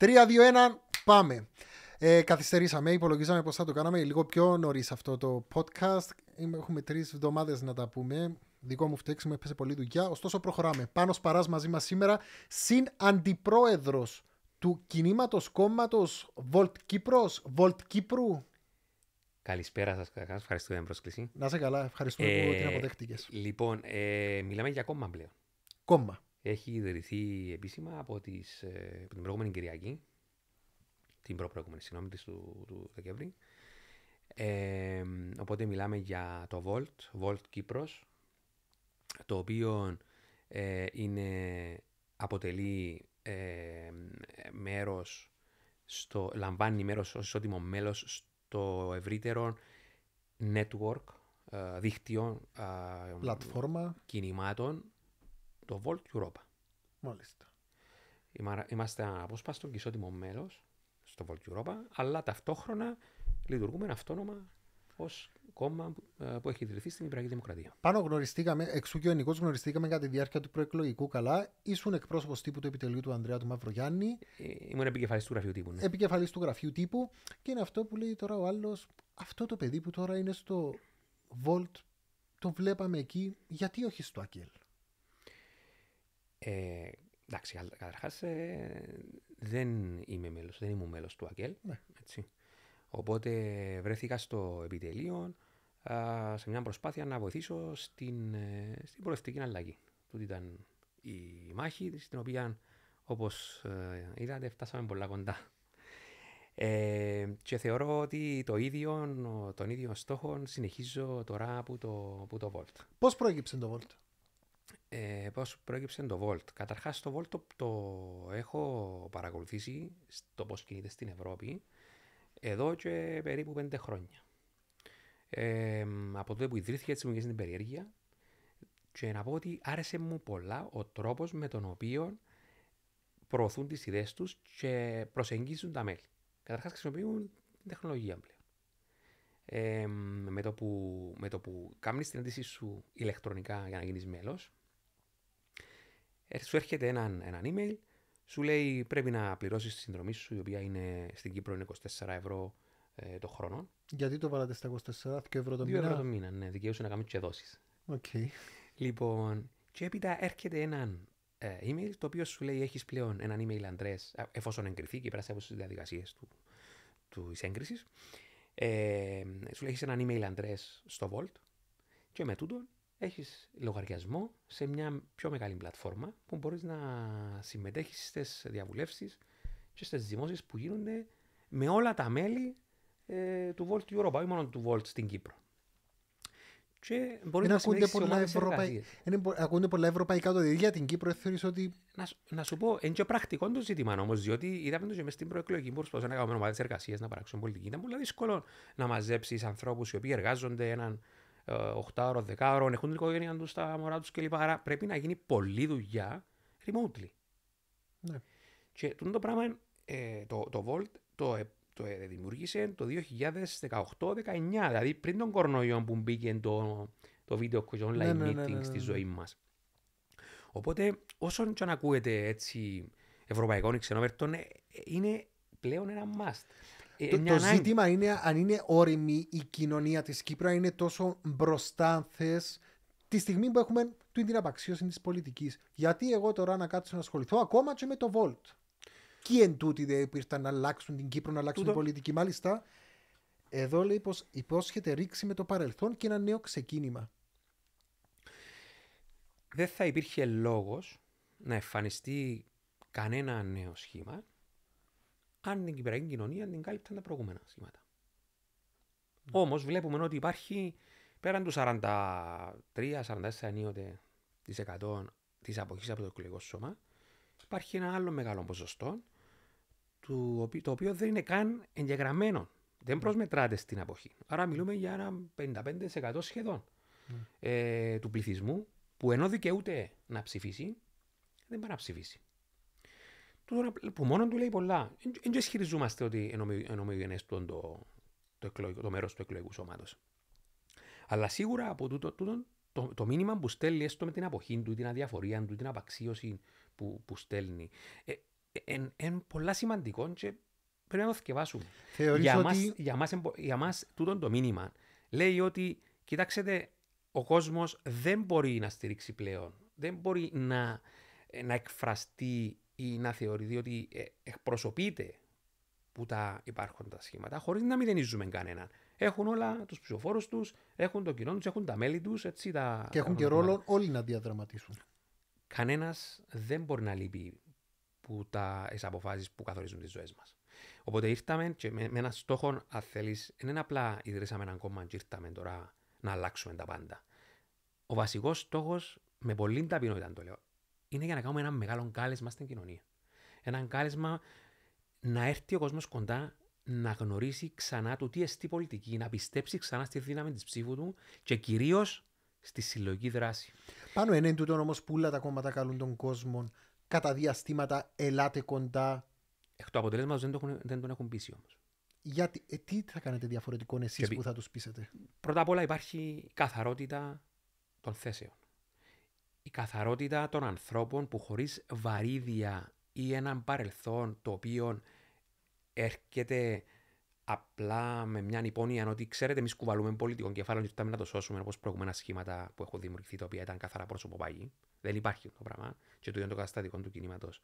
3-2-1, πάμε. Ε, καθυστερήσαμε, υπολογίζαμε πως θα το κάναμε λίγο πιο νωρίς αυτό το podcast. Έχουμε τρεις εβδομάδες να τα πούμε. Δικό μου φταίξι μου έπεσε πολύ δουλειά. Ωστόσο, προχωράμε. Πάνω Παράς μαζί μας σήμερα, συν αντιπρόεδρο του κινήματος κόμματος Volt Κύπρος, Volt Κύπρου. Καλησπέρα σας, καταρχάς. Ευχαριστώ για την πρόσκληση. Να σε καλά, ευχαριστούμε ε, που την αποδέχτηκες. Λοιπόν, ε, μιλάμε για κόμμα πλέον. Κόμμα. Έχει ιδρυθεί επίσημα από, τις, ε, από την προηγούμενη Κυριακή, την προ-προηγούμενη συγγνώμη του, του Δεκέμβρη. Ε, οπότε μιλάμε για το Volt, Volt Κύπρος, το οποίο ε, είναι, αποτελεί ε, μέρος, στο, λαμβάνει μέρος ως ισότιμο μέλος στο ευρύτερο network, ε, δίκτυο Πλατφόρμα. κινημάτων, το Volt Europa. Μάλιστα. Είμαστε ένα απόσπαστο και ισότιμο μέλος στο Volt Europa, αλλά ταυτόχρονα λειτουργούμε αυτόνομα ως κόμμα ε, που έχει ιδρυθεί στην Ιππραγική Δημοκρατία. Πάνω γνωριστήκαμε, εξού και ο Νικό γνωριστήκαμε κατά τη διάρκεια του προεκλογικού καλά. Ήσουν εκπρόσωπος τύπου του επιτελείου του Ανδρέα του Μαυρογιάννη. Ε, ήμουν επικεφαλής του γραφείου τύπου. Ναι. Επικεφαλής του γραφείου τύπου. Και είναι αυτό που λέει τώρα ο άλλος, αυτό το παιδί που τώρα είναι στο Volt, το βλέπαμε εκεί, γιατί όχι στο ΑΚΕΛ. Ε, εντάξει, καταρχάς ε, δεν είμαι μέλος, δεν ήμουν μέλος του ΑΚΕΛ. Ναι. Έτσι. Οπότε βρέθηκα στο επιτελείο α, σε μια προσπάθεια να βοηθήσω στην, ε, στην προευτική αλλαγή. Τούτη ήταν η μάχη στην οποία όπως ε, είδατε φτάσαμε πολλά κοντά. Ε, και θεωρώ ότι το ίδιο, τον ίδιο στόχο συνεχίζω τώρα από το, από το Volt. Πώς προέκυψε το Volt? Ε, πώς προέκυψε το Volt. Καταρχάς το Volt το, το έχω παρακολουθήσει στο πώς κινείται στην Ευρώπη εδώ και περίπου πέντε χρόνια. Ε, από τότε που ιδρύθηκε έτσι μου και στην περιέργεια και να πω ότι άρεσε μου πολλά ο τρόπος με τον οποίο προωθούν τις ιδέες τους και προσεγγίζουν τα μέλη. Καταρχάς χρησιμοποιούν την τεχνολογία πλέον. Ε, με, το που, με το που κάνεις την αντίση σου ηλεκτρονικά για να γίνεις μέλος, ε, σου έρχεται έναν, έναν email σου λέει πρέπει να πληρώσεις τη συνδρομή σου, η οποία είναι στην Κύπρο είναι 24 ευρώ ε, το χρόνο. Γιατί το βάλατε στα 24, 2 ευρώ το μήνα. 2 ευρώ το μήνα, ναι, δικαίωσε να κάνουμε και δόσεις. Okay. Λοιπόν, και έπειτα έρχεται ένα ε, email το οποίο σου λέει έχεις πλέον έναν email address εφόσον εγκριθεί και πέρασε από τις διαδικασίες του, του έγκρισης. Ε, σου λέει έχεις έναν email address στο Volt και με τούτο έχεις λογαριασμό σε μια πιο μεγάλη πλατφόρμα που μπορείς να συμμετέχεις στις διαβουλεύσεις και στις δημόσιες που γίνονται με όλα τα μέλη ε, του Volt Europa, όχι μόνο του Volt στην Κύπρο. Και μπορείς να ακούνται πολλά, ευρωπαϊ... ακούνται πολλά ευρωπαϊκά το για την Κύπρο, θεωρείς ότι... Να, να σου πω, είναι και πρακτικό το ζήτημα όμως, διότι είδαμε το και μες στην προεκλογή που προσπαθούν να κάνουμε ομάδες εργασίες, να παράξουν πολιτική. Είναι πολύ δύσκολο να μαζέψεις ανθρώπους οι οποίοι εργάζονται έναν 8 10 10 έχουν την οικογένεια τους, τα μωρά τους κλπ. Άρα πρέπει να γίνει πολλή δουλειά remotely. Ναι. Και το πράγμα, ε, το, το Volt το, ε, το ε, δημιούργησε το 2018-19, δηλαδή πριν τον κορονοϊό που μπήκε το, το βίντεο και online ναι, ναι, ναι, meeting στη ζωή μας. Οπότε, όσον και αν ακούετε έτσι ευρωπαϊκό ή ξενόβερτο, είναι πλέον ένα must. Ε, το, το ζήτημα είναι αν είναι όρημη η κοινωνία της Κύπρου, αν είναι τόσο μπροστά θες, τη στιγμή που έχουμε την απαξίωση της πολιτικής. Γιατί εγώ τώρα να κάτσω να ασχοληθώ ακόμα και με το Volt. Και εν τούτη δεν ήρθαν να αλλάξουν την Κύπρο, να αλλάξουν την πολιτική. Μάλιστα, εδώ λέει πως υπόσχεται ρήξη με το παρελθόν και ένα νέο ξεκίνημα. Δεν θα υπήρχε λόγος να εμφανιστεί κανένα νέο σχήμα αν την Κυπριακή κοινωνία την κάλυπταν τα προηγούμενα σχήματα. Mm. Όμως βλέπουμε ότι υπάρχει πέραν του 43-44 ενίοτε της 100 της αποχής από το εκλογικό σώμα, υπάρχει ένα άλλο μεγάλο ποσοστό το οποίο δεν είναι καν εγγεγραμμένο. Δεν προσμετράται στην αποχή. Άρα μιλούμε για ένα 55% σχεδόν mm. ε, του πληθυσμού που ενώ δικαιούται να ψηφίσει, δεν πάει να ψηφίσει που μόνο του λέει πολλά. Δεν ισχυριζόμαστε ότι είναι ομογενές το, το, το, το μέρος του εκλογικού σώματος. Αλλά σίγουρα από τούτο, τούτο το, το μήνυμα που στέλνει έστω με την αποχή του, την αδιαφορία του, την απαξίωση που, που στέλνει, ε, είναι πολλά σημαντικό και πρέπει να το θυκευάσουμε. Θεωρείς Για ότι... μας, για, μας, εμπο- για μας τούτο το μήνυμα λέει ότι κοιτάξτε ο κόσμος δεν μπορεί να στηρίξει πλέον. Δεν μπορεί να, να εκφραστεί ή να θεωρηθεί ότι ε, εκπροσωπείται που τα υπάρχοντα σχήματα χωρίς να μηδενίζουμε κανέναν. Έχουν όλα τους ψηφοφόρους τους, έχουν το κοινό τους, έχουν τα μέλη τους, έτσι τα... Και έχουν τα και γνωρίζουμε. ρόλο όλοι να διαδραματίσουν. Κανένας δεν μπορεί να λείπει που τα τις αποφάσεις που καθορίζουν τις ζωές μας. Οπότε ήρθαμε και με, με έναν στόχο, αν θέλεις, δεν είναι απλά ιδρύσαμε έναν κόμμα και ήρθαμε τώρα να αλλάξουμε τα πάντα. Ο βασικός στόχος, με πολύ ταπεινότητα το λέω, είναι για να κάνουμε ένα μεγάλο κάλεσμα στην κοινωνία. Ένα κάλεσμα να έρθει ο κόσμος κοντά να γνωρίσει ξανά το τι εστί πολιτική, να πιστέψει ξανά στη δύναμη της ψήφου του και κυρίως στη συλλογική δράση. Πάνω είναι τούτο όμως που όλα τα κόμματα καλούν τον κόσμο κατά διαστήματα ελάτε κοντά. Εκ του αποτελέσματος δεν, το έχουν, δεν τον έχουν πείσει όμως. Γιατί, ε, τι θα κάνετε διαφορετικό εσείς Και πι- που θα τους πείσετε; Πρώτα απ' όλα υπάρχει η καθαρότητα των θέσεων. Η καθαρότητα των ανθρώπων που χωρίς βαρύδια ή έναν παρελθόν το οποίο έρχεται απλά με μια υπόνοια ότι ξέρετε, εμείς κουβαλούμε πολιτικό κεφάλαιο και ήρθαμε να το σώσουμε όπως προηγούμενα σχήματα που έχουν δημιουργηθεί, τα οποία ήταν καθαρά πρόσωπο πάγι. Δεν υπάρχει αυτό το πράγμα. Και το ίδιο το καταστατικό του κινήματος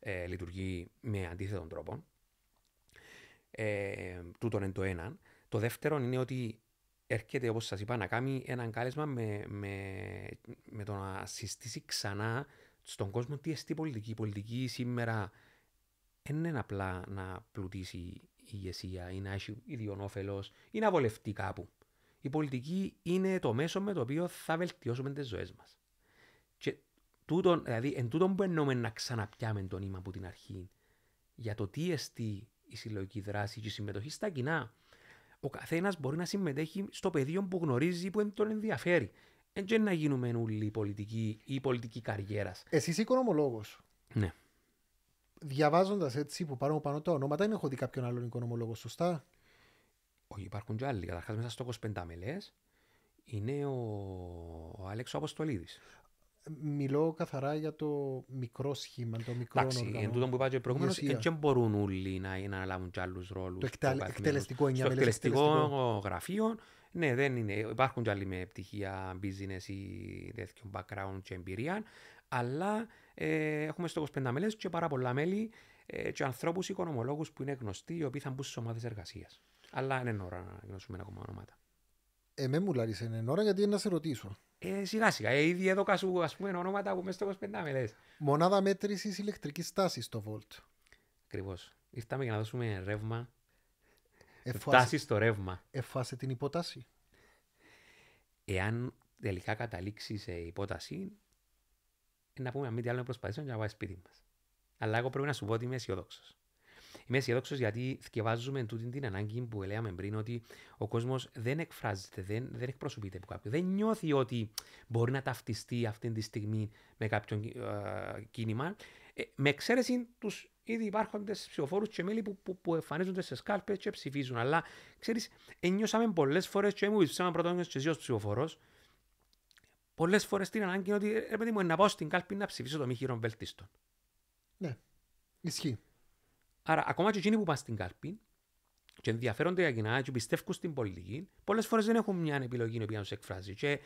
ε, λειτουργεί με αντίθετο τρόπο. Ε, τούτον είναι το ένα. Το δεύτερο είναι ότι έρχεται, όπως σας είπα, να κάνει έναν κάλεσμα με, με, με το να συστήσει ξανά στον κόσμο τι εστί πολιτική. Η πολιτική σήμερα δεν είναι απλά να πλουτίσει η ηγεσία ή να έχει ιδιόν όφελος ή να βολευτεί κάπου. Η πολιτική είναι το μέσο με το οποίο θα βελτιώσουμε τις ζωές μας. Και τούτον, δηλαδή, εν τούτον που εννοούμε να ξαναπιάμε το νήμα από την αρχή για το τι εστί η συλλογική δράση και η συμμετοχή στα κοινά. Ο καθένας μπορεί να συμμετέχει στο πεδίο που γνωρίζει που τον ενδιαφέρει. Δεν να γίνουμε όλοι πολιτικοί ή πολιτική καριέρας. Εσύ είσαι οικονομολόγος. Ναι. Διαβάζοντας έτσι που πάνω πάνω τα ονόματα, δεν έχω δει κάποιον άλλον οικονομολόγο, σωστά; Όχι, υπάρχουν και άλλοι. Καταρχάς, μέσα στο 25 μελέ είναι ο, ο Άλεξο Αποστολίδης. Μιλώ καθαρά για το μικρό σχήμα, το μικρό Εντάξει, όργανο. εν τούτο που είπα και προηγουμένω, Ηγεσία. δεν μπορούν όλοι να, να αναλάβουν κι άλλους ρόλους. Το εκτελ- εκτελεστικό, εννιά Στο μέλες εκτελεστικό εκτελεστικό. γραφείο, ναι, δεν είναι. Υπάρχουν κι άλλοι με πτυχία business ή τέτοιο background και εμπειρία, αλλά ε, έχουμε στο 25 μέλες και πάρα πολλά μέλη ε, και ανθρώπους οικονομολόγους που είναι γνωστοί, οι οποίοι θα μπουν στις ομάδες εργασίας. Αλλά δεν είναι ώρα να γνωρίσουμε ακόμα ονόματα. Εμέ μου λάρεις είναι ώρα γιατί είναι να σε ρωτήσω; Ε, σιγά σιγά, ε, ήδη έδωκα σου ας πούμε ονόματα που μέσα στο 25 μέλες. Μονάδα μέτρησης ηλεκτρικής τάσης στο Volt. Ακριβώς. Ήρθαμε για να δώσουμε ρεύμα, Εφάσε, τάση στο ρεύμα. εφάσε την υπόταση. εάν τελικά καταλήξεις σε υπόταση, ε, να πούμε αν μη τι άλλο να προσπαθήσουμε και να πάει σπίτι μας. Αλλά εγώ πρέπει να σου πω ότι είμαι αισιόδοξος. Είμαι αισιόδοξο γιατί θυκευάζουμε τούτη την ανάγκη που λέγαμε πριν ότι ο κόσμος δεν εκφράζεται, δεν, δεν εκπροσωπείται από κάποιον. Δεν νιώθει ότι μπορεί να ταυτιστεί αυτή τη στιγμή με κάποιον ε, κίνημα. Ε, με εξαίρεση τους ήδη υπάρχοντες ψηφοφόρους και μέλη που, που, που εμφανίζονται σε σκάλπες και ψηφίζουν. Αλλά ξέρεις, ένιωσαμε πολλές φορές και μου ήρθαμε πρώτον και εσύ ως ψηφοφόρος. Πολλές φορές την ανάγκη είναι ότι ρε παιδί μου, να πάω στην κάλπη να ψηφίσω το μη χειρον βέλτιστον. Ναι, ισχύει. Άρα, ακόμα και εκείνοι που πάνε στην κάλπη και ενδιαφέρονται για κοινά και πιστεύουν στην πολιτική, πολλές φορές δεν έχουν μια επιλογή η οποία τους εκφράζει. Και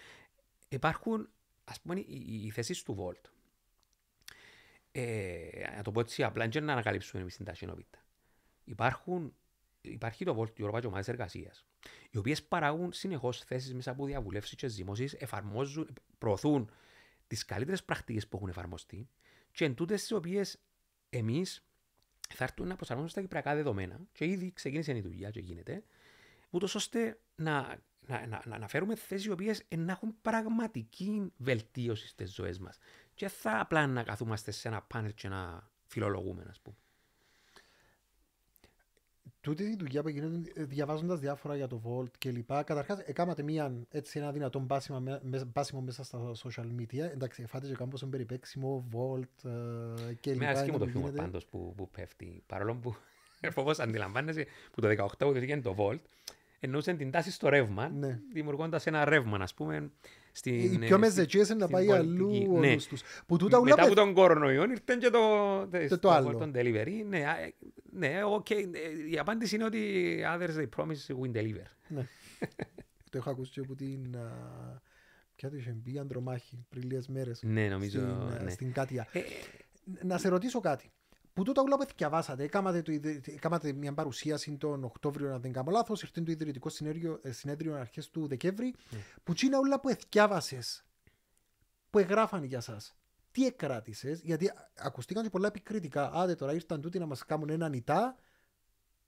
υπάρχουν, ας πούμε, οι, οι, οι θέσεις του Volt. Ε, να το πω έτσι απλά, και να ανακαλύψουμε εμείς την ταχυνότητα. Υπάρχουν, υπάρχει το Volt, η Ευρωπαϊκή Ομάδα Εργασίας, οι οποίες παράγουν συνεχώς θέσεις μέσα από διαβουλεύσεις και ζήμωση, εφαρμόζουν, προωθούν τις καλύτερες πρακτικές που έχουν εφαρμοστεί και εν τούτες τις οποίες εμείς θα έρθουν να προσαρμόσουμε στα κυπριακά δεδομένα και ήδη ξεκίνησε η δουλειά και γίνεται, ούτως ώστε να, να, να, να, να φέρουμε θέσεις οι οποίες να έχουν πραγματική βελτίωση στις ζωές μας. Και θα απλά να καθούμαστε σε ένα πάνελ και να φιλολογούμε, ας πούμε. Τούτη η δουλειά που γίνεται διαβάζοντας διάφορα για το Volt και λοιπά. Καταρχάς, έκανατε μία, έτσι, ένα δυνατό μπάσιμο, με- μπάσιμο μέσα στα social media. Εντάξει, φάτε και κάμποσον περιπέξιμο, Volt ε, και λοιπά. Με άσχημο είναι το που χιούμορ γίνεται. πάντως που, που πέφτει. Παρόλο που όπως αντιλαμβάνεσαι που το 18 που βγήκε το Volt εννοούσε την τάση στο ρεύμα, Ναι. δημιουργώντας ένα ρεύμα, ας πούμε, στην, Οι ε, πιο στη- μεζεκίες είναι να στην πάει πολιτική. αλλού Ναι. όλους τους. Που τούτα ούλα Μετά που από τον κορονοϊό ήρθε και το, το το, άλλο. τον delivery. Ναι, α, ε, ναι, οκ. ε, Η απάντηση είναι ότι others they promise we deliver. Ναι. το έχω ακούσει και από την... α, Ποια το είχε μπει, Ανδρομάχη, πριν λίγες μέρες. Ναι, νομίζω. στην, α, ναι. στην Κάτια. Ε, Να σε ρωτήσω κάτι. Που τούτα όλα που διαβάσατε, έκαματε, το, ιδρυ- έκαματε μια παρουσίαση τον Οκτώβριο, αν δεν κάνω λάθος, ήρθε το ιδρυτικό συνέδριο, ε, συνέδριο αρχές του Δεκέμβρη, Ναι. που τσίνα όλα που εθιάβασες, που εγγράφαν για σας. Τι εκράτησες, γιατί α- ακουστήκαν και πολλά επικριτικά. Άντε τώρα ήρθαν τούτοι να μας κάνουν ένα νητά,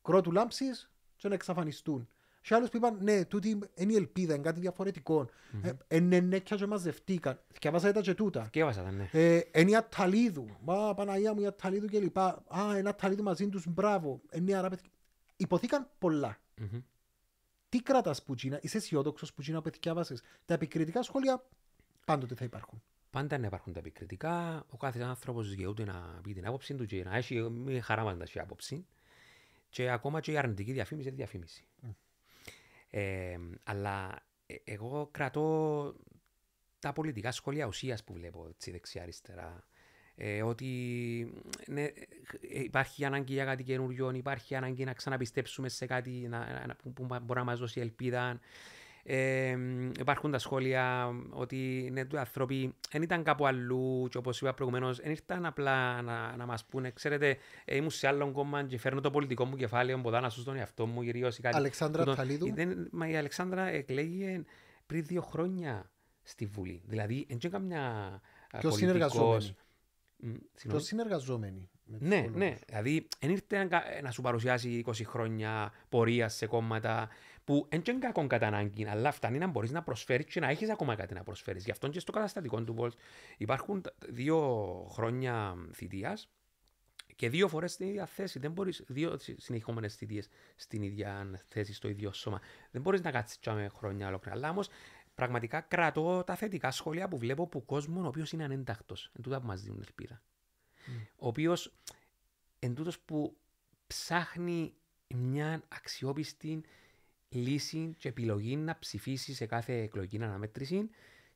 κρότου λάμψης και να εξαφανιστούν. Και άλλους που είπαν, ναι, τούτη είναι η ελπίδα, είναι κάτι διαφορετικό. Ε, Είναι νέκια και μαζευτήκαν. Θυκιαβάσατε τα και τούτα. Διάβασα τα, ναι. Ε, είναι η Αταλίδου. Μα Παναγία μου η Αταλίδου και λοιπά. Α, ένα Αταλίδου μαζί τους, μπράβο. Ε, ναι, άρα, παιδιά. Υποθήκαν πολλά. Μμμ. Τι κρατάς που τσίνα, είσαι αισιόδοξος που τσίνα που εθιάβασες. Τα επικριτικά σχόλια πάντοτε θα υπάρχουν. Πάντα να υπάρχουν τα επικριτικά. Ο κάθε άνθρωπος δικαιούται να πει την άποψη του και να έχει μια χαρά μας να έχει άποψη. Και ακόμα και η αρνητική διαφήμιση είναι διαφήμιση. Ε, αλλά ε, εγώ κρατώ τα πολιτικά σχόλια ουσίας που βλέπω έτσι δεξιά-αριστερά. Ε, ότι ναι, ε, υπάρχει ανάγκη για κάτι καινούριο, υπάρχει ανάγκη να ξαναπιστέψουμε σε κάτι να, να- που, που μπορεί να μας δώσει ελπίδα. Ε, υπάρχουν τα σχόλια ότι ναι, οι άνθρωποι δεν ήταν κάπου αλλού και όπως είπα προηγουμένως δεν ήρθαν απλά να, να μας πούνε ξέρετε ε, ήμουν σε άλλον κόμμα και φέρνω το πολιτικό μου κεφάλαιο ποτά να σώσω τον εαυτό μου κυρίως ή κάτι. Αλεξάνδρα Τούτο- Αταλίδου. δεν- Μα η Αλεξάνδρα εκλέγει πριν δύο χρόνια στη Βουλή. Δηλαδή δεν είναι καμιά α, Ποιος πολιτικός- συνεργαζόμενοι; Μ, Πιο συγγνώμη. συνεργαζόμενοι. με τους Ναι, υπόλοιπους. ναι. Δηλαδή, δεν ήρθε να, κα- να σου παρουσιάσει 20 χρόνια πορείας σε κόμματα που δεν είναι κακό κατά ανάγκη, αλλά φτάνει να μπορείς να προσφέρεις και να έχεις ακόμα κάτι να προσφέρεις. Γι' αυτό και στο καταστατικό του Volt υπάρχουν τα- δύο χρόνια θητείας και δύο φορές στην ίδια θέση. Δεν μπορείς, δύο συνεχόμενες θητείες στην ίδια θέση, στο ίδιο σώμα. Δεν μπορείς να κάτσεις με χρόνια ολόκληρα. Αλλά όμως πραγματικά κρατώ τα θετικά σχόλια που βλέπω από κόσμο ο οποίος είναι ανένταχτο. Εν τούτα που μας δίνουν ελπίδα. Ο οποίος εν τούτος που ψάχνει μια αξιόπιστη λύση και επιλογή να ψηφίσει σε κάθε εκλογική αναμέτρηση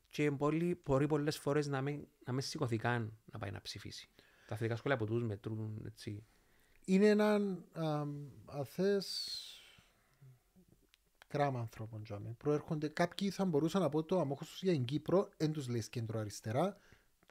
και πολύ, μπορεί πολλές φορές να μην, να μην σηκωθεί καν να πάει να ψηφίσει. Τα θετικά σχόλια από τους μετρούν έτσι. Είναι έναν α, αθές κράμα ανθρώπων. τζάμε. Προέρχονται κάποιοι θα μπορούσαν να πω το αμόχος τους για την Κύπρο, εν τους λες κέντρο αριστερά,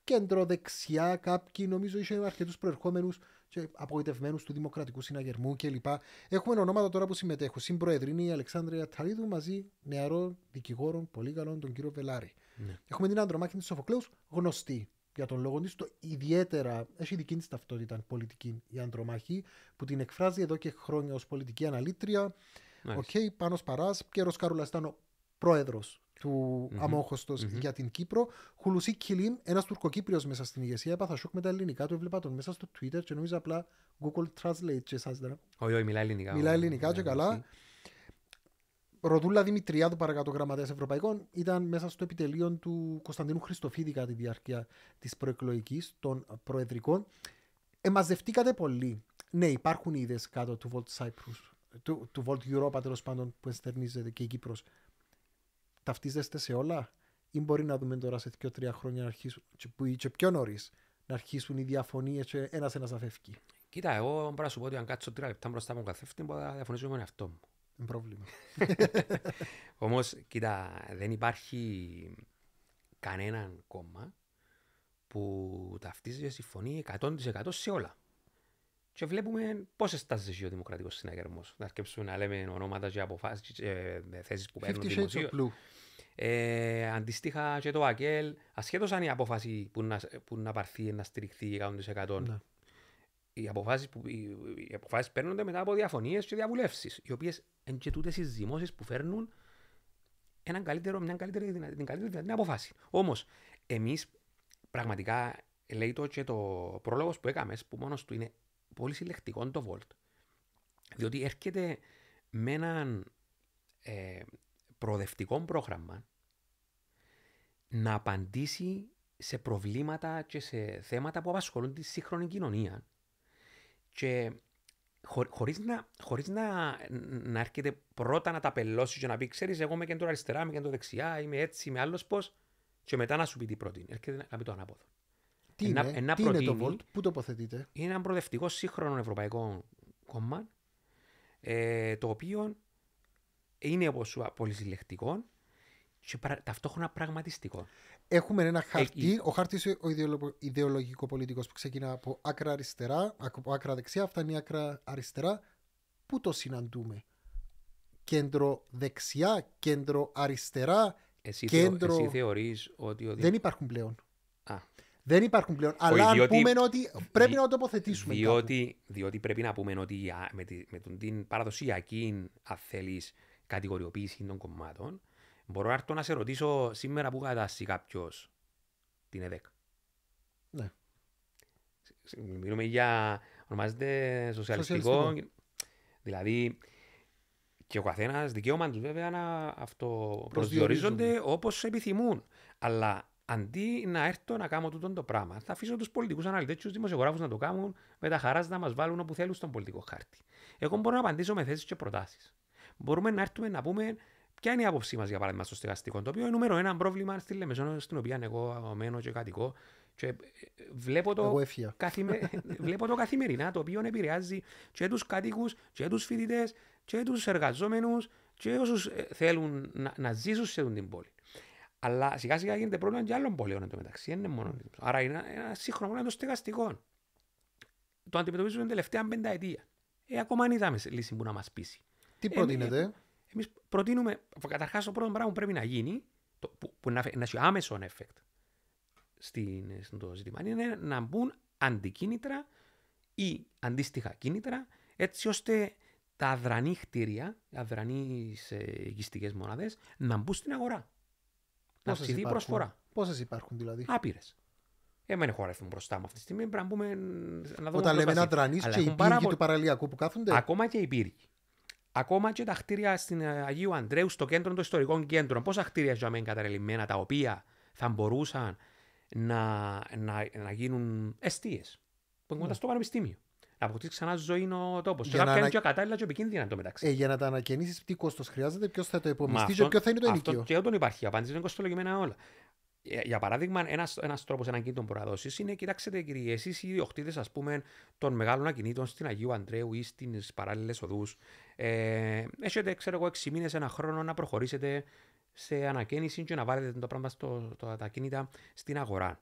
κέντρο δεξιά, κάποιοι νομίζω είχε αρκετούς προερχόμενους και απογοητευμένους του Δημοκρατικού Συναγερμού κλπ. Έχουμε ονόματα τώρα που συμμετέχουν. Συμπροεδρίνη η Αλεξάνδρεια Ταλίδου μαζί νεαρών δικηγόρων πολύ καλών, τον κύριο Βελάρη. Ναι. Έχουμε την Ανδρομάκη της Σοφοκλέους, γνωστή για τον λόγο της. Ιδιαίτερα έχει δική της ταυτότητα πολιτική η Ανδρομάχη, που την εκφράζει εδώ και χρόνια ως πολιτική αναλύτρια. Οκ, Μάλιστα. okay, Πάνος Παράς, Πιέρος Κάρουλας ήταν ο πρόεδρος του Μμμ. Αμμόχωστος Μμμ. για την Κύπρο. Χουλουσί Κιλίμ, ένας τουρκοκύπριος μέσα στην ηγεσία, έπαθα σοκ με τα ελληνικά του, έβλεπα τον μέσα στο Twitter και νόμιζα απλά Google Translate και εσάς δεν Όχι, όχι, μιλάει ελληνικά. Μιλάει ο- ελληνικά και ο- καλά. Ροδούλα Δημητριάδου, παρακάτω γραμματέας Ευρωπαϊκών, ήταν μέσα στο επιτελείο του Κωνσταντίνου Χριστοφίδη κατά τη διάρκεια της προεκλογικής των προεδρικών. Εμαζευτήκατε πολύ. Ναι, υπάρχουν είδες κάτω του Volt Cyprus, του, του Volt Europa τέλος πάντων που εστερνίζεται και η Κύπρος. Ταυτίζεστε σε όλα, ή μπορεί να δούμε τώρα σε 2-3 χρόνια να αρχίσουν, και, που, και πιο νωρίς, να αρχίσουν οι διαφωνίες και ένα-ένα να φεύγει; Κοίτα, εγώ μπορώ να σου πω ότι αν κάτσω τρία λεπτά μπροστά από τον καθρέφτη, μπορώ να διαφωνήσω με τον εαυτό μου. Είναι πρόβλημα. Όμως, κοίτα, δεν υπάρχει κανέναν κόμμα που ταυτίζει και συμφωνεί 100% σε όλα. Και βλέπουμε πώ στάζει ο Δημοκρατικός Συναγερμός. Να αρκέψουμε να λέμε ονόματα και αποφάσεις και θέσεις που παίρνουν 50 Shades δημοσίως. of Blue. Ε, αντίστοιχα και το ΑΚΕΛ, ασχέτως αν η απόφαση που να, που να πάρθει να στηριχθεί 100%. Ναι. Οι αποφάσεις, που, οι, οι αποφάσεις παίρνονται μετά από διαφωνίες και διαβουλεύσεις, οι οποίες είναι και τούτες οι ζυμώσεις που φέρνουν έναν καλύτερο, μια καλύτερη, δυνα- την καλύτερη δυνατή αποφάση. Όμως, εμείς πραγματικά, λέει το και το πρόλογος που έκαμες, που μόνος του είναι πολύ συλλεκτικό το Volt. Διότι έρχεται με έναν ε, προοδευτικό πρόγραμμα να απαντήσει σε προβλήματα και σε θέματα που απασχολούν τη σύγχρονη κοινωνία και χω, χωρίς, να, χωρίς να, να έρχεται πρώτα να τα πελώσει και να πει ξέρεις εγώ είμαι κέντρο αριστερά, είμαι κέντρο δεξιά, είμαι έτσι, είμαι άλλος πώς και μετά να σου πει τι προτείνει. Έρχεται να κάνει το ανάποδο. Τι, Ένα- είναι, ένα τι είναι το προτείνει- Volt, πού τοποθετείτε. Είναι ένα προοδευτικό σύγχρονο ευρωπαϊκό κόμμα, ε, το οποίο είναι όπως σου είπα, πολυσυλλεκτικό και πρα- ταυτόχρονα πραγματιστικό. Έχουμε ένα χαρτί. η- Ο χάρτη ο ιδεολογικό πολιτικός που ξεκινά από άκρα αριστερά, από άκρα δεξιά, φτάνει άκρα αριστερά. Πού το συναντούμε, Κέντρο δεξιά, κέντρο αριστερά. Εσύ, Κέντρο- θεω, εσύ θεωρείς ότι... ο δι- Δεν υπάρχουν πλέον. Α, Δεν υπάρχουν πλέον. Αλλά αν διότι- πούμε ότι πρέπει δι- να το τοποθετήσουμε. κάπου. διότι, διότι πρέπει να πούμε ότι α, με, τη, με τον, την παραδοσιακή, αν θέλεις, κατηγοριοποίηση των κομμάτων, μπορώ να έρθω να σε ρωτήσω σήμερα που κατάσσει κάποιος την ΕΔΕΚ. Ναι. Μιλούμε για, ονομάζεται σοσιαλιστικό. Σοσιαλιστικό. Δηλαδή, και ο καθένας δικαίωμα του βέβαια να αυτοπροσδιορίζονται όπως επιθυμούν. Αλλά αντί να έρθω να κάνω τούτο το πράγμα, θα αφήσω τους πολιτικούς αναλυτές και τους δημοσιογράφους να το κάνουν με τα χαράς να μας βάλουν όπου θέλουν στον πολιτικό χάρτη. Εγώ μπορώ να απαντήσω με θέσεις και προτάσεις. Μπορούμε να έρθουμε να πούμε ποια είναι η άποψή μας για παράδειγμα στο στεγαστικό, το οποίο είναι νούμερο ένα πρόβλημα στη Λεμεσόνο, στην οποία εγώ μένω και κατοικώ. Και ε, βλέπω το, Εγώ έφυγα. καθημε... βλέπω το καθημερινά το οποίο επηρεάζει και τους κατοίκους και τους φοιτητές και τους εργαζόμενους και όσους ε, θέλουν να, να ζήσουν σε αυτήν την πόλη. Αλλά σιγά σιγά γίνεται πρόβλημα και άλλων πόλεων εν τω μεταξύ. Δεν είναι μόνο. Άρα είναι ένα, ένα σύγχρονο πρόβλημα των στεγαστικών. Το αντιμετωπίζουμε την τελευταία πενταετία. Ε, ακόμα αν είδαμε σε λύση που να μας πείσει. Τι προτείνετε; Εμείς προτείνουμε, καταρχάς το πρώτο πράγμα που πρέπει να γίνει, το, που, που να, να έχει άμεσο effect στην, στο ζήτημα, είναι να μπουν αντικίνητρα ή αντίστοιχα κίνητρα, έτσι ώστε τα αδρανή κτίρια, οι αδρανείς οικιστικέ μονάδες, να μπουν στην αγορά. Να Πόσες αυξηθεί η υπάρχουν; προσφορά. Πόσε υπάρχουν δηλαδή; Άπειρες. Εμένα έχω αριθμό μπροστά μου αυτή τη στιγμή. Πρέπει να μπούμε να δούμε Όταν λέμε πρόσβαση. αντρανεί Αλλά και οι έχουν πάρα πύργοι πολλ- του παραλιακού που κάθονται. Ακόμα και οι πύργοι. Ακόμα και τα κτίρια στην ε, Αγίου Αντρέου, στο κέντρο των ιστορικών κέντρων. Πόσα κτίρια ζούμε εγκαταλελειμμένα τα οποία θα μπορούσαν να, να, να γίνουν αιστείες. Που είναι κοντά στο πανεπιστήμιο. Να αποκτήσει ξανά ζωή ο τόπος. Και Ναι. Για να κάποια είναι ανα- και ακατάλληλα και επικίνδυνα εν τω μεταξύ. Ε, για να τα ανακαινήσεις, τι κόστο χρειάζεται, ποιος θα το Μα υπομειστεί και αυτό- ποιο θα είναι το αυτό ενοικείο. Και όταν υπάρχει απάντηση, είναι κοστολογημένα όλα. Ε, Για παράδειγμα, ένας ένας τρόπος έναν κινητό που να δώσεις είναι, κοιτάξτε, κύριε, εσείς οι ιδιοκτήτες των μεγάλων ακινήτων στην Αγίου Αντρέου ή στι παράλληλες οδούς, ε, έχετε, ξέρω εγώ, 6 μήνες, ένα χρόνο να προχωρήσετε σε ανακαίνιση και να βάλετε το πράγμα στο, το, τα ακίνητα στην αγορά.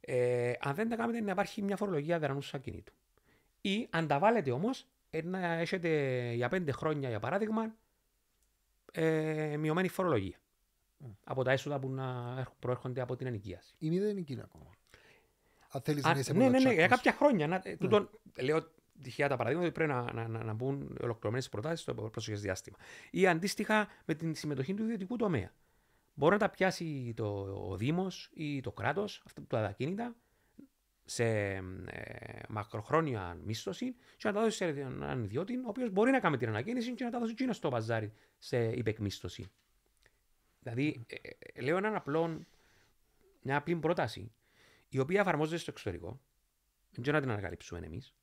Ε, αν δεν τα κάνετε, να υπάρχει μια φορολογία δρανού ακινήτου. Ή αν τα βάλετε όμως, να έχετε για 5 χρόνια, για παράδειγμα, ε, μειωμένη φορολογία. Από τα έσοδα που να έρχ- προέρχονται από την ενοικίαση. Η μη δεν είναι εκείνα ακόμα. Αν θέλεις Α, να είσαι ναι, ναι, ναι, για μονοτσάκος. κάποια χρόνια. Να, ε, τούτον, λέω τυχαία τα παραδείγματα ότι πρέπει να, να, να, να μπουν ολοκληρωμένες προτάσεις στο πρόσεχε διάστημα. Ή αντίστοιχα με την συμμετοχή του ιδιωτικού τομέα. Μπορεί να τα πιάσει το, ο Δήμος ή το κράτος, αυτά τα ακίνητα, σε ε, μακροχρόνια μίσθωση και να τα δώσει σε έναν ιδιώτη, ο οποίος μπορεί να κάνει την ανακαίνιση και να τα δώσει εκείνο στο παζάρι σε υπεκμίσθωση. Δηλαδή, ε, ε, λέω έναν απλό, μια απλή πρόταση, η οποία εφαρμόζεται στο εξωτερικό, δεν να την ανακαλύψουμε εμείς.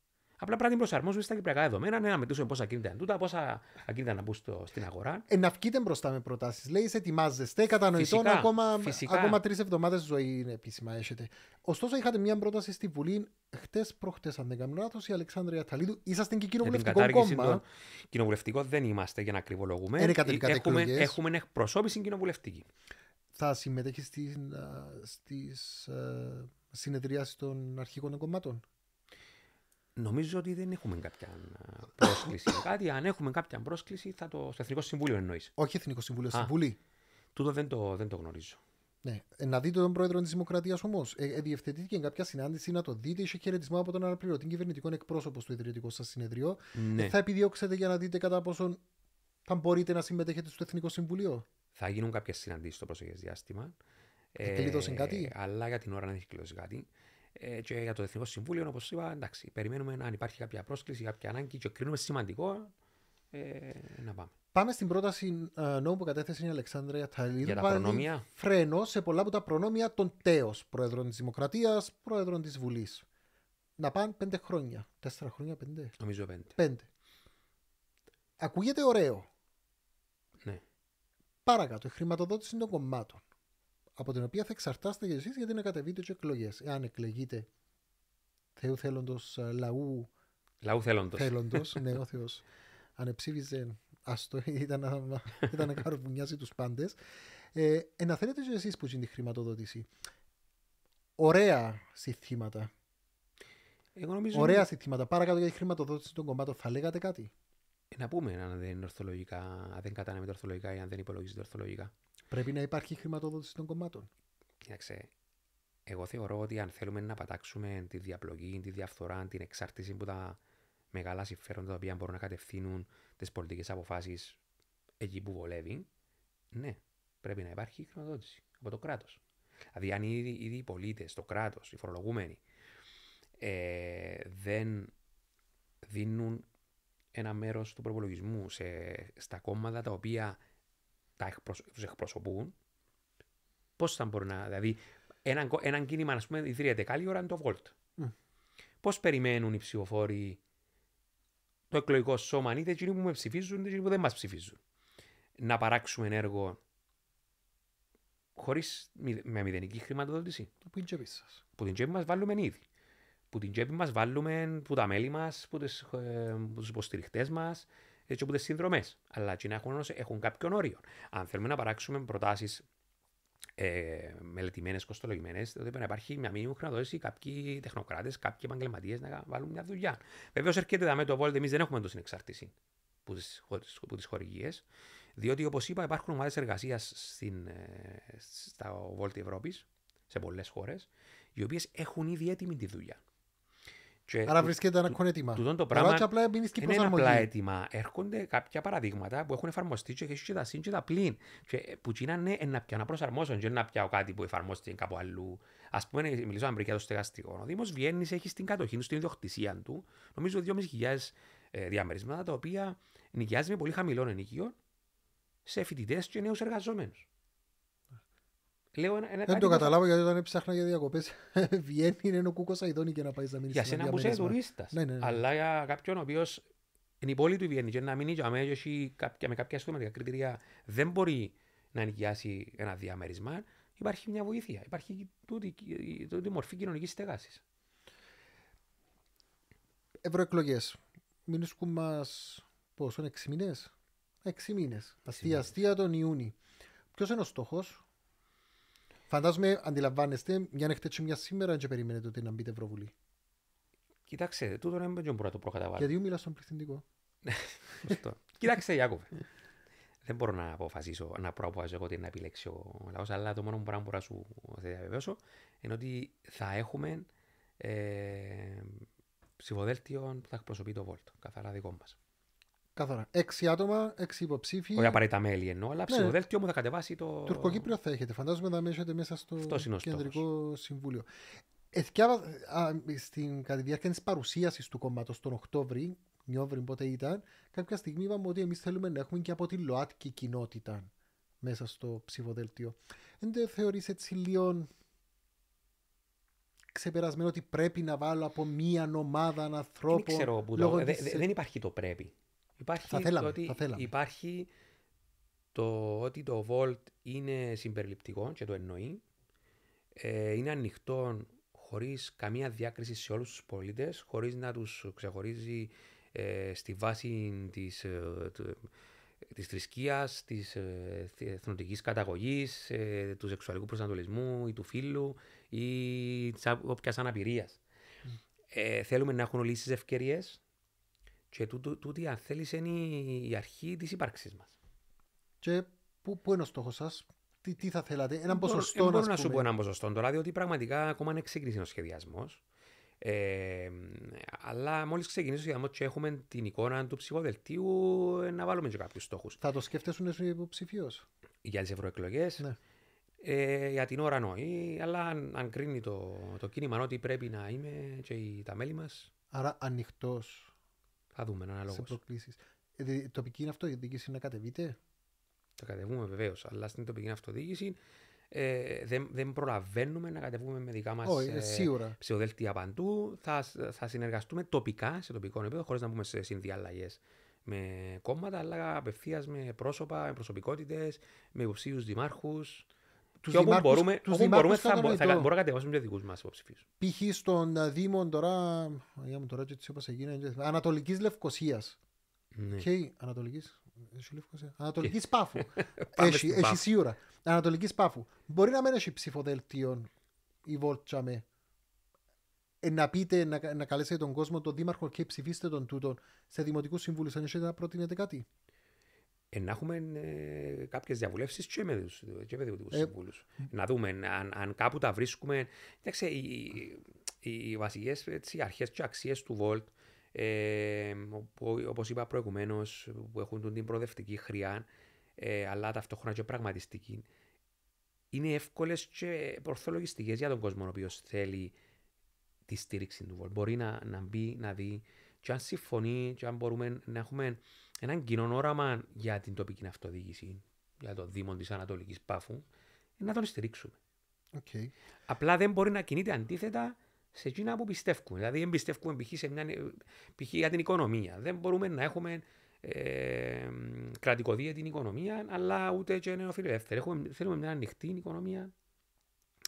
Απλά πρέπει να την προσαρμόζουμε στα κυπριακά δεδομένα, ναι, να μετρήσουμε πόσα ακίνητα είναι τούτα, πόσα ακίνητα να μπουν στο, στην αγορά. Ε, να βγείτε μπροστά με προτάσεις. Λέει, ετοιμάζεστε, κατανοητόν Φυσικά, ακόμα, φυσικά. ακόμα τρεις εβδομάδες ζωή είναι επίσημα έχετε. Ωστόσο, είχατε μια πρόταση στη Βουλή χτες προχτές, αν δεν κάνω λάθος, η Αλεξάνδρεια Ταλίδου. Είσαστε και Για την κοινοβουλευτικό κατάργηση κόμμα. των κοινοβουλευτικών δεν είμαστε για να κρυβολογούμε. Δεν κατεβήκατε έχουμε, εκλογές. έχουμε εκπροσώπηση κοινοβουλευτική. Θα συμμετέχει στην, α, στις ε, συνεδριάσεις των αρχικών των κομμάτων; Νομίζω ότι δεν έχουμε κάποια α, πρόσκληση. Κάτι, αν έχουμε κάποια πρόσκληση, θα το στο Εθνικό Συμβούλιο εννοείς. Όχι Εθνικό Συμβούλιο, στη Α. Βουλή. Τούτο δεν το, δεν το γνωρίζω. Ναι. Ε, να δείτε τον πρόεδρο της Δημοκρατίας όμως. Ε, ε, διευθετήθηκε κάποια συνάντηση να το δείτε. Είχε χαιρετισμό από τον αναπληρωτή κυβερνητικό εκπρόσωπο στο ιδρυτικό σας συνεδρίο. Ναι. Θα επιδιώξετε για να δείτε κατά πόσον θα μπορείτε να συμμετέχετε στο Εθνικό Συμβουλίο. Θα γίνουν κάποιες συναντήσεις στο πρόσεχε διάστημα. Εκλείδωσε κάτι; Αλλά για την ώρα δεν έχει κλειδώσει κάτι. Ε, και για το Εθνικό Συμβούλιο, όπως είπα, εντάξει, περιμένουμε αν υπάρχει κάποια πρόσκληση, κάποια ανάγκη και κρίνουμε σημαντικό ε, να πάμε. Πάμε στην πρόταση ε, νόμου που κατέθεσε η Αλεξάνδρεια Ταλίδου. Για τα Βάλει προνόμια. Φρένο σε πολλά από τα προνόμια των τέος πρόεδρων της Δημοκρατίας, πρόεδρων της Βουλής. Να πάνε πέντε χρόνια. Τέσσερα χρόνια, πέντε. Νομίζω πέντε. Πέντε. Ακούγεται ωραίο. Ναι. Παρακάτω, η χρηματοδότηση των κομμάτων. Από την οποία θα εξαρτάστε και εσείς γιατί να κατεβείτε τις εκλογές. Εάν εκλεγείτε Θεού θέλοντος λαού. Λαού θέλοντος. Θέλοντος, ναι, ο Θεός. Αν ψήφιζε, άστο, ήταν να, ήταν να καρπουνιάζει τους πάντες. Ε, ε, να θέλετε και εσείς που είναι η χρηματοδότηση. Ωραία συστήματα. Εγώ νομίζω Ωραία συστήματα. Παρακάτω για τη χρηματοδότηση των κομμάτων, θα λέγατε κάτι; Ε, να πούμε αν δεν είναι ορθολογικά, αν δεν κατανέμεται ορθολογικά ή αν δεν υπολογίζεται ορθολογικά. Πρέπει να υπάρχει χρηματοδότηση των κομμάτων. Κοίταξε, εγώ θεωρώ ότι αν θέλουμε να πατάξουμε τη διαπλοκή, τη διαφθορά, την εξάρτηση που τα μεγάλα συμφέροντα τα οποία μπορούν να κατευθύνουν τις πολιτικές αποφάσεις εκεί που βολεύει, ναι, πρέπει να υπάρχει χρηματοδότηση από το κράτος. Δηλαδή, αν ήδη, ήδη οι πολίτες, το κράτος, οι φορολογούμενοι ε, δεν δίνουν ένα μέρος του προπολογισμού στα κόμματα τα οποία τα εκπροσ... τους εκπροσωπούν, πώς θα μπορεί να. Δηλαδή, ένα, ένα κίνημα, ας πούμε, ιδρύεται καλή ώρα είναι το Volt. Mm. Πώς περιμένουν οι ψηφοφόροι το εκλογικό σώμα, είτε εκείνοι που με ψηφίζουν, είτε εκείνοι που δεν μας ψηφίζουν, να παράξουμε έργο χωρίς με μηδενική χρηματοδότηση. Που την τσέπη σας. Που την τσέπη μας βάλουμε ήδη. Που την τσέπη μας βάλουμε που τα μέλη μας, που ε, τους υποστηριχτές μας, έτσι όπως τις συνδρομές. Αλλά έτσι έχουν, έχουν κάποιον όριο. Αν θέλουμε να παράξουμε προτάσεις ε, μελετημένες, κοστολογημένες, τότε πρέπει να υπάρχει μια μήνυμη χρηματοδότηση κάποιοι τεχνοκράτες, κάποιοι επαγγελματίες να βάλουν μια δουλειά. Βεβαίως έρχεται εδώ με το Volt, εμείς δεν έχουμε τόση εξάρτηση από τις χορηγίες, διότι όπως είπα, υπάρχουν ομάδες εργασίας ε, στα Volt Ευρώπης, σε πολλές χώρες, οι οποίες έχουν ήδη έτοιμη τη δουλειά. Και Άρα βρίσκεται ένα έτοιμα. Τούτο το πράγμα απλά είναι ένα απλά έτοιμα. Έρχονται κάποια παραδείγματα που έχουν εφαρμοστεί και έχει και τα συν και τα πλήν. Και που είναι να πια να προσαρμόσουν και να πιάω κάτι που εφαρμόστηκε κάπου αλλού. Α πούμε, μιλήσαμε πριν για το στεγαστικό. Ο Δήμος Βιέννης έχει στην κατοχή του, στην ιδιοκτησία του, νομίζω 2.500 ε, διαμερίσματα τα οποία νοικιάζει με πολύ χαμηλών ενοικίων σε φοιτητές και νέους εργαζόμενου. Λέω ένα, ένα δεν το καταλάβω γιατί όταν ψάχνα για διακοπές βγαίνει είναι ο Κούκος Αϊδόνη και να πάει στα μήνυμα. Για σένα που είσαι τουρίστας. Ναι, ναι, ναι. Αλλά για κάποιον ο οποίος είναι η πόλη του Βιέννη και να μείνει για μένα κάποια, με κάποια αστυνομικά κριτήρια δεν μπορεί να νοικιάσει ένα διαμέρισμα, υπάρχει μια βοήθεια. Υπάρχει τούτη, τούτη μορφή κοινωνικής στεγάσης. Ευρωεκλογές. Μήνυσκουν μας πόσο, έξι μήνες. Έξι μήνες. Αστεία, αστεία τον Ιούνι. Ποιος είναι ο στόχος, Φαντάζομαι, αντιλαμβάνεστε, μια έχετε μια σήμερα και περιμένετε ότι να μπείτε Ευρωβουλή. Κοιτάξτε, τούτο δεν μπορώ να το προκαταβάλω. Γιατί μιλάς στον πληθυντικό. Κοιτάξτε, Ιάκωβε. δεν μπορώ να αποφασίσω, να προαποφασίσω εγώ τι να επιλέξει ο λαός, αλλά το μόνο που μπορώ να σου διαβεβαιώσω είναι ότι θα έχουμε ε, ψηφοδέλτιο που θα εκπροσωπεί το Βόλτο. Καθαρά δικό μας. Καθαρά. Έξι άτομα, έξι υποψήφοι. Όχι απαραίτητα μέλη εννοώ, αλλά ναι. ψηφοδέλτιο μου θα κατεβάσει το. Τουρκοκύπριο θα έχετε. Φαντάζομαι να μέσετε μέσα στο κεντρικό στόχος. συμβούλιο. Εθιάβα, στην, κατά τη διάρκεια της παρουσίασης του κόμματος τον Οκτώβρη, Νιόβρη πότε ήταν, κάποια στιγμή είπαμε ότι εμείς θέλουμε να έχουμε και από τη ΛΟΑΤΚΙ κοινότητα μέσα στο ψηφοδέλτιο. Δεν θεωρείς έτσι λίγο ξεπερασμένο ότι πρέπει να βάλω από μία ομάδα ανθρώπων. Δεν ξέρω που το... δεν υπάρχει το πρέπει. Υπάρχει, θα θέλαμε, το ότι θα θέλαμε. υπάρχει το ότι το Volt είναι συμπεριληπτικό και το εννοεί. Ε, είναι ανοιχτό χωρίς καμία διάκριση σε όλους τους πολίτες, χωρίς να τους ξεχωρίζει ε, στη βάση της, ε, της θρησκείας, της ε, εθνοτικής καταγωγής, ε, του σεξουαλικού προσανατολισμού ή του φίλου ή της όποιας αναπηρίας. Mm. Ε, θέλουμε να έχουν όλες τις ευκαιρίες και τούτη, τούτη αν θέλεις, είναι η αρχή της ύπαρξης μας. Και πού, πού είναι ο στόχος σας, τι, τι θα θέλατε, έναν ποσοστό. Δεν μπορώ να σου πω έναν ποσοστό τώρα, διότι πραγματικά ακόμα είναι ξεκινήσει ο σχεδιασμός. Ε, αλλά μόλις ξεκινήσει ο σχεδιασμός και έχουμε την εικόνα του ψηφοδελτίου, ε, να βάλουμε και κάποιους στόχους. Θα το σκέφτεσαι εσύ υποψηφίο. Για τις ευρωεκλογές. Ναι. Ε, για την ώρα νόη, αλλά αν, αν κρίνει το, το κίνημα ότι πρέπει να είμαι και τα μέλη μας. Άρα ανοιχτός θα δούμε αναλόγω. Σε προκλήσεις. Ε, τοπική αυτοδιοίκηση να κατεβείτε; Θα κατεβούμε βεβαίως, αλλά στην τοπική αυτοδιοίκηση ε, δεν, δεν προλαβαίνουμε να κατεβούμε με δικά μας ε, ψηφοδέλτια παντού. Θα, θα συνεργαστούμε τοπικά, σε τοπικό επίπεδο, χωρίς να πούμε σε συνδιαλλαγές με κόμματα, αλλά απευθείας με πρόσωπα, με προσωπικότητες, με υποψήφιους δημάρχους. Τους Και όπου δημάρχους- μπορούμε, τους όπου μπορούμε δημάρχους θα, μπο- θα, κατανοητό. μπορούμε να κατεβάσουμε και δικούς μας υποψηφίους. Π.χ. στον ε, Δήμο τώρα. Για μου τώρα, έτσι όπως έγινε. Ανατολικής Λευκοσίας. Ναι. Και Ανατολική. Έχει Λευκοσία. Ανατολικής Πάφου. Πάμε έχει, στην έχει Πάφου. σίγουρα. Ανατολικής Πάφου. Μπορεί να μην έχει ψηφοδέλτιο η Βόλτσα με. Ε, να πείτε, να, να καλέσετε τον κόσμο, τον Δήμαρχο και ψηφίστε τον τούτον σε δημοτικούς συμβούλου. Αν έχετε να προτείνετε κάτι. Ε, να έχουμε ε, κάποιες διαβουλεύσεις και με τους, και με τους Ε, συμβούλους. Να δούμε αν, αν κάπου τα βρίσκουμε. Κοιτάξτε, οι, οι, οι βασικές έτσι, αρχές και αξίες του Volt, ε, οπο- όπως είπα προηγουμένως, που έχουν τούτη την προοδευτική χρειά, ε, αλλά ταυτόχρονα και πραγματιστική, είναι εύκολες και ορθολογιστικές για τον κόσμο ο οποίος θέλει τη στήριξη του Volt. Μπορεί να, να μπει, να δει και αν συμφωνεί και αν μπορούμε να έχουμε έναν κοινό όραμα για την τοπική αυτοδιοίκηση, για το Δήμο της Ανατολικής Πάφου, να τον στηρίξουμε. Okay. Απλά δεν μπορεί να κινείται αντίθετα σε εκείνα που πιστεύουμε. Δηλαδή, δεν πιστεύουμε π.χ. σε μια, π.χ. για την οικονομία. Δεν μπορούμε να έχουμε ε, κρατικοδία την οικονομία, αλλά ούτε και νεοφιλελεύθερη. Έχουμε, θέλουμε μια ανοιχτή οικονομία,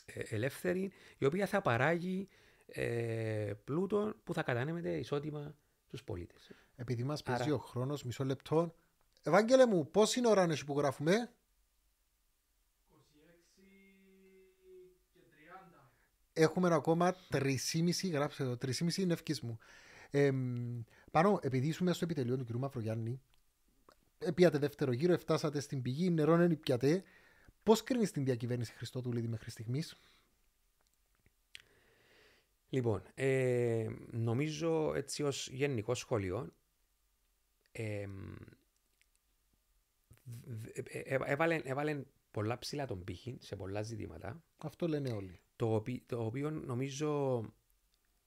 ε, ελεύθερη, η οποία θα παράγει ε, πλούτο που θα κατανέμεται ισότιμα στους πολίτες. Επειδή μας Άρα- παίζει ο χρόνος, μισό λεπτό. Ευάγγελε μου, πόση ώρα είναι που γράφουμε; Έχουμε ακόμα 3,5, γράψε εδώ, 3,5 είναι ευκής μου. Ε, πάνω, επειδή ήσουν στο επιτελείο του κ. Μαυρογιάννη, ε, πιάτε δεύτερο γύρο, φτάσατε στην πηγή, νερό δεν πιάτε. Πώς κρίνεις την διακυβέρνηση Χριστόδουλη μέχρι στιγμής, Λοιπόν, ε, νομίζω έτσι ως γενικό σχόλιο ε, δ- ε, ε, έβαλε, έβαλε πολλά ψηλά τον πύχη σε πολλά ζητήματα Αυτό λένε όλοι. το, οποί- το οποίο νομίζω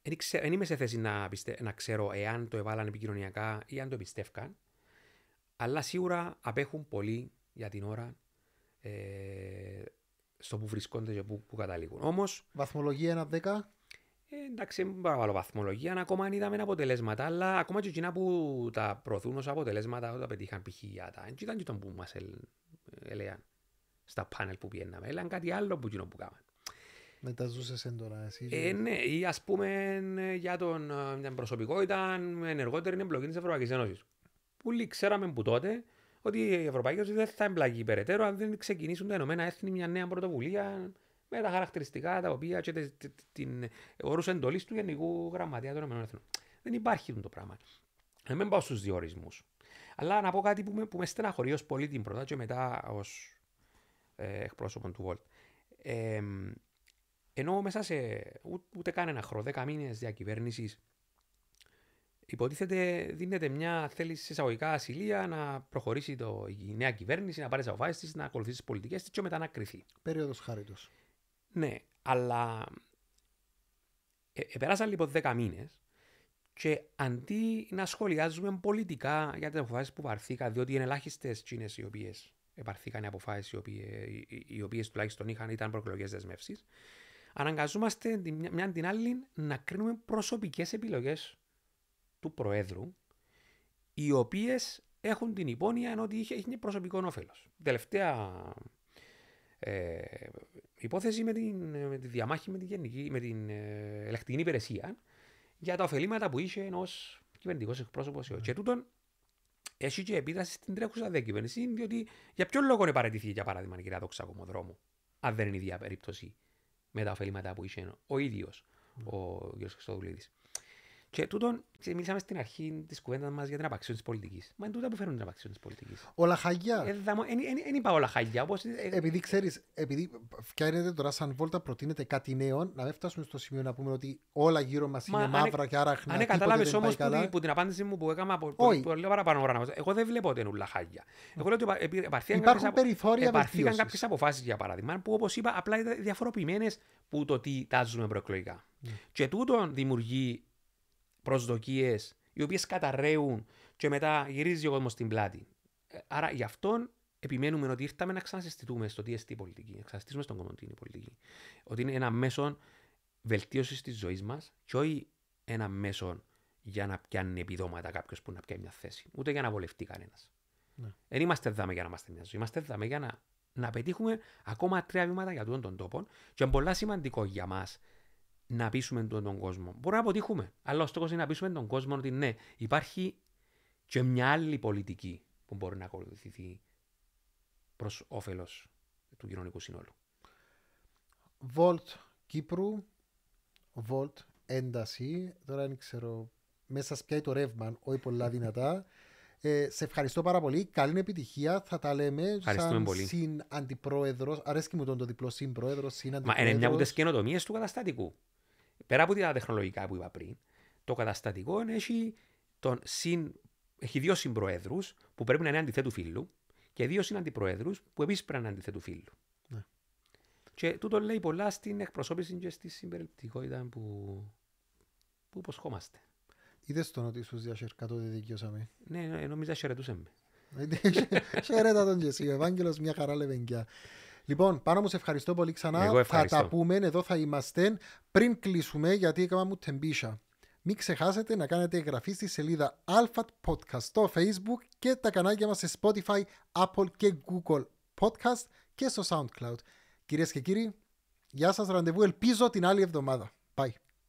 δεν ξέ- δεν είμαι σε θέση να, πιστε, να ξέρω εάν το έβαλαν επικοινωνιακά ή αν το πιστεύκαν αλλά σίγουρα απέχουν πολύ για την ώρα ε, στο που βρισκόνται και που, που καταλήγουν. Όμως Βαθμολογία 1-10. Ε, εντάξει, δεν μπορώ να βάλω βαθμολογία, ακόμα αν είδαμε αποτελέσματα, αλλά ακόμα και εκείνα που τα προωθούν ως αποτελέσματα, όταν τα πετύχαν π.χ. για τα, δεν ήταν και τον που μας ελ- έλεγαν στα πάνελ που πιέναμε, έλεγαν κάτι άλλο που εκείνο που κάναμε. Με τα ζούσες έντονα εσύ. Ε, ναι, ή ας πούμε ε, για τον, ε, την προσωπικότητα με ενεργότερη εμπλοκή της Ευρωπαϊκής Ένωσης. Που ξέραμε που τότε ότι η Ευρωπαϊκή Ένωση δεν θα εμπλακεί περαιτέρω αν δεν ξεκινήσουν τα Ηνωμένα Έθνη μια νέα πρωτοβουλία με τα χαρακτηριστικά τα οποία και τε- τε- την όρους εντολής του Γενικού Γραμματεία των Ηνωμένων Έθνων. Δεν υπάρχει αυτό το πράγμα. Να μην πάω στους διορισμούς. Αλλά να πω κάτι που με, που με στεναχωρεί ως πολίτη πρώτα και μετά ως ε, εκπρόσωπο του Βολτ. Ε, ενώ μέσα σε ούτε, ούτε καν ένα χρόνο, δέκα μήνες διακυβέρνησης, υποτίθεται δίνεται μια θέληση σε εισαγωγικά ασυλία να προχωρήσει το, η νέα κυβέρνηση, να πάρει τις αποφάσεις της, να ακολουθήσει τις πολιτικές της και μετά να κρυθεί. Περίοδος χάριτος. Ναι, αλλά ε, ε, περάσαν λοιπόν 10 μήνες και αντί να σχολιάζουμε πολιτικά για τις αποφάσεις που πάρθηκαν, διότι είναι ελάχιστες τσίνε οι οποίες επαρθήκαν οι αποφάσεις, οι οποίες οι οποίες τουλάχιστον είχαν, ήταν προεκλογές δεσμεύσεις, αναγκαζόμαστε τη μια, μια την άλλη να κρίνουμε προσωπικές επιλογές του Προέδρου, οι οποίες έχουν την υπόνοια ότι είχε, είχε προσωπικό όφελος. Τελευταία ε, υπόθεση με, την, με τη διαμάχη με, την γενική, με την ε, ελεκτική υπηρεσία για τα ωφελήματα που είχε ω κυβερνητικός εκπρόσωπος. Mm. Και τούτον έχει και επίδραση στην τρέχουσα διακυβέρνηση, διότι για ποιον λόγο είναι παραιτηθεί, για παράδειγμα, η κυρία Δόξα Κομοδρόμου, αν δεν είναι η ίδια περίπτωση με τα ωφελήματα που είχε ο ίδιος mm. ο κ. Χρυστοδουλίδη. Και τούτον, μιλήσαμε στην αρχή της κουβέντας μας για την απαξίωση της πολιτικής. Μα είναι τούτα που φέρνουν την απαξίωση της πολιτικής. Όλα χαγιά. Δεν είπα όλα χαγιά. Όπως, ε, Επειδή ξέρεις, επειδή φτιάχνετε τώρα σαν βόλτα, προτείνετε κάτι νέο, να μην φτάσουμε στο σημείο να πούμε ότι όλα γύρω μας Μα είναι αν- μαύρα και άρα Αν κατάλαβε όμως που, την- που την απάντηση μου που έκανα από Όχι. πολύ παραπάνω ώρα, εγώ δεν βλέπω ότι είναι ούλα χάγια. Εγώ λέω ότι επα- επι- επαρθήκαν Υπάρχουν κάποιες απο- περιθώρια επαρθήκαν βελτίωσης. κάποιες αποφάσεις για παράδειγμα που όπως είπα απλά ήταν διαφοροποιημένες που το τι τάζουμε προεκλογικά. Ναι. Και τούτο δημιουργεί προσδοκίες οι οποίες καταραίουν και μετά γυρίζει ο κόσμος στην πλάτη. Ε, Άρα γι' αυτόν επιμένουμε ότι ήρθαμε να ξανασυστηθούμε στο τι εστί η πολιτική, να ξανασυστήσουμε στον κόσμο τι είναι η πολιτική. Ότι είναι ένα μέσο βελτίωσης της ζωής μας και όχι ένα μέσο για να πιάνει επιδόματα κάποιος που να πιάνει μια θέση. Ούτε για να βολευτεί κανένας. Ναι. Δεν είμαστε δάμε για να είμαστε μια ζωή. Είμαστε δάμε για να να πετύχουμε ακόμα τρία βήματα για τούτον τον τόπο και είναι πολύ σημαντικό για μας να πείσουμε τον, τον κόσμο. Μπορούμε να αποτύχουμε, αλλά ο στόχος είναι να πείσουμε τον κόσμο ότι ναι, υπάρχει και μια άλλη πολιτική που μπορεί να ακολουθηθεί προς όφελος του κοινωνικού συνόλου. Βολτ Κύπρου, Βολτ ένταση, τώρα δεν ξέρω, μέσα σπιάει το ρεύμα, όχι πολλά δυνατά. Ε, σε ευχαριστώ πάρα πολύ. Καλή επιτυχία. Θα τα λέμε σαν πολύ. συν αντιπρόεδρο. Αρέσκει μου τον το διπλό συν πρόεδρο, συν αντιπρόεδρο. Μα είναι μια από τις καινοτομίες του καταστατικού. Πέρα από τα τεχνολογικά που είπα πριν, το καταστατικό έχει, τον συν, έχει δύο συμπροέδρους που πρέπει να είναι αντιθέτου φίλου και δύο συναντιπροέδρους που επίσης πρέπει να είναι αντιθέτου φίλου. Ναι. Και τούτο λέει πολλά στην εκπροσώπηση και στη συμπεριληπτικότητα που, που υποσχόμαστε. Είδες τον ότι στους διασερκά τότε δικαιώσαμε; Ναι, ναι, νόμιζα χαιρετούσαμε. Χαιρέτα τον και εσύ, ο Ευάγγελος μια χαρά λεβενκιά. Λοιπόν, πάνω μου σε ευχαριστώ πολύ ξανά. Θα τα πούμε, εδώ θα είμαστε. Πριν κλείσουμε, γιατί έκανα μου τεμπίσα. Μην ξεχάσετε να κάνετε εγγραφή στη σελίδα Alpha Podcast στο Facebook και τα κανάλια μας σε Spotify, Apple και Google Podcast και στο SoundCloud. Κυρίες και κύριοι, γεια σας, ραντεβού ελπίζω την άλλη εβδομάδα. Bye.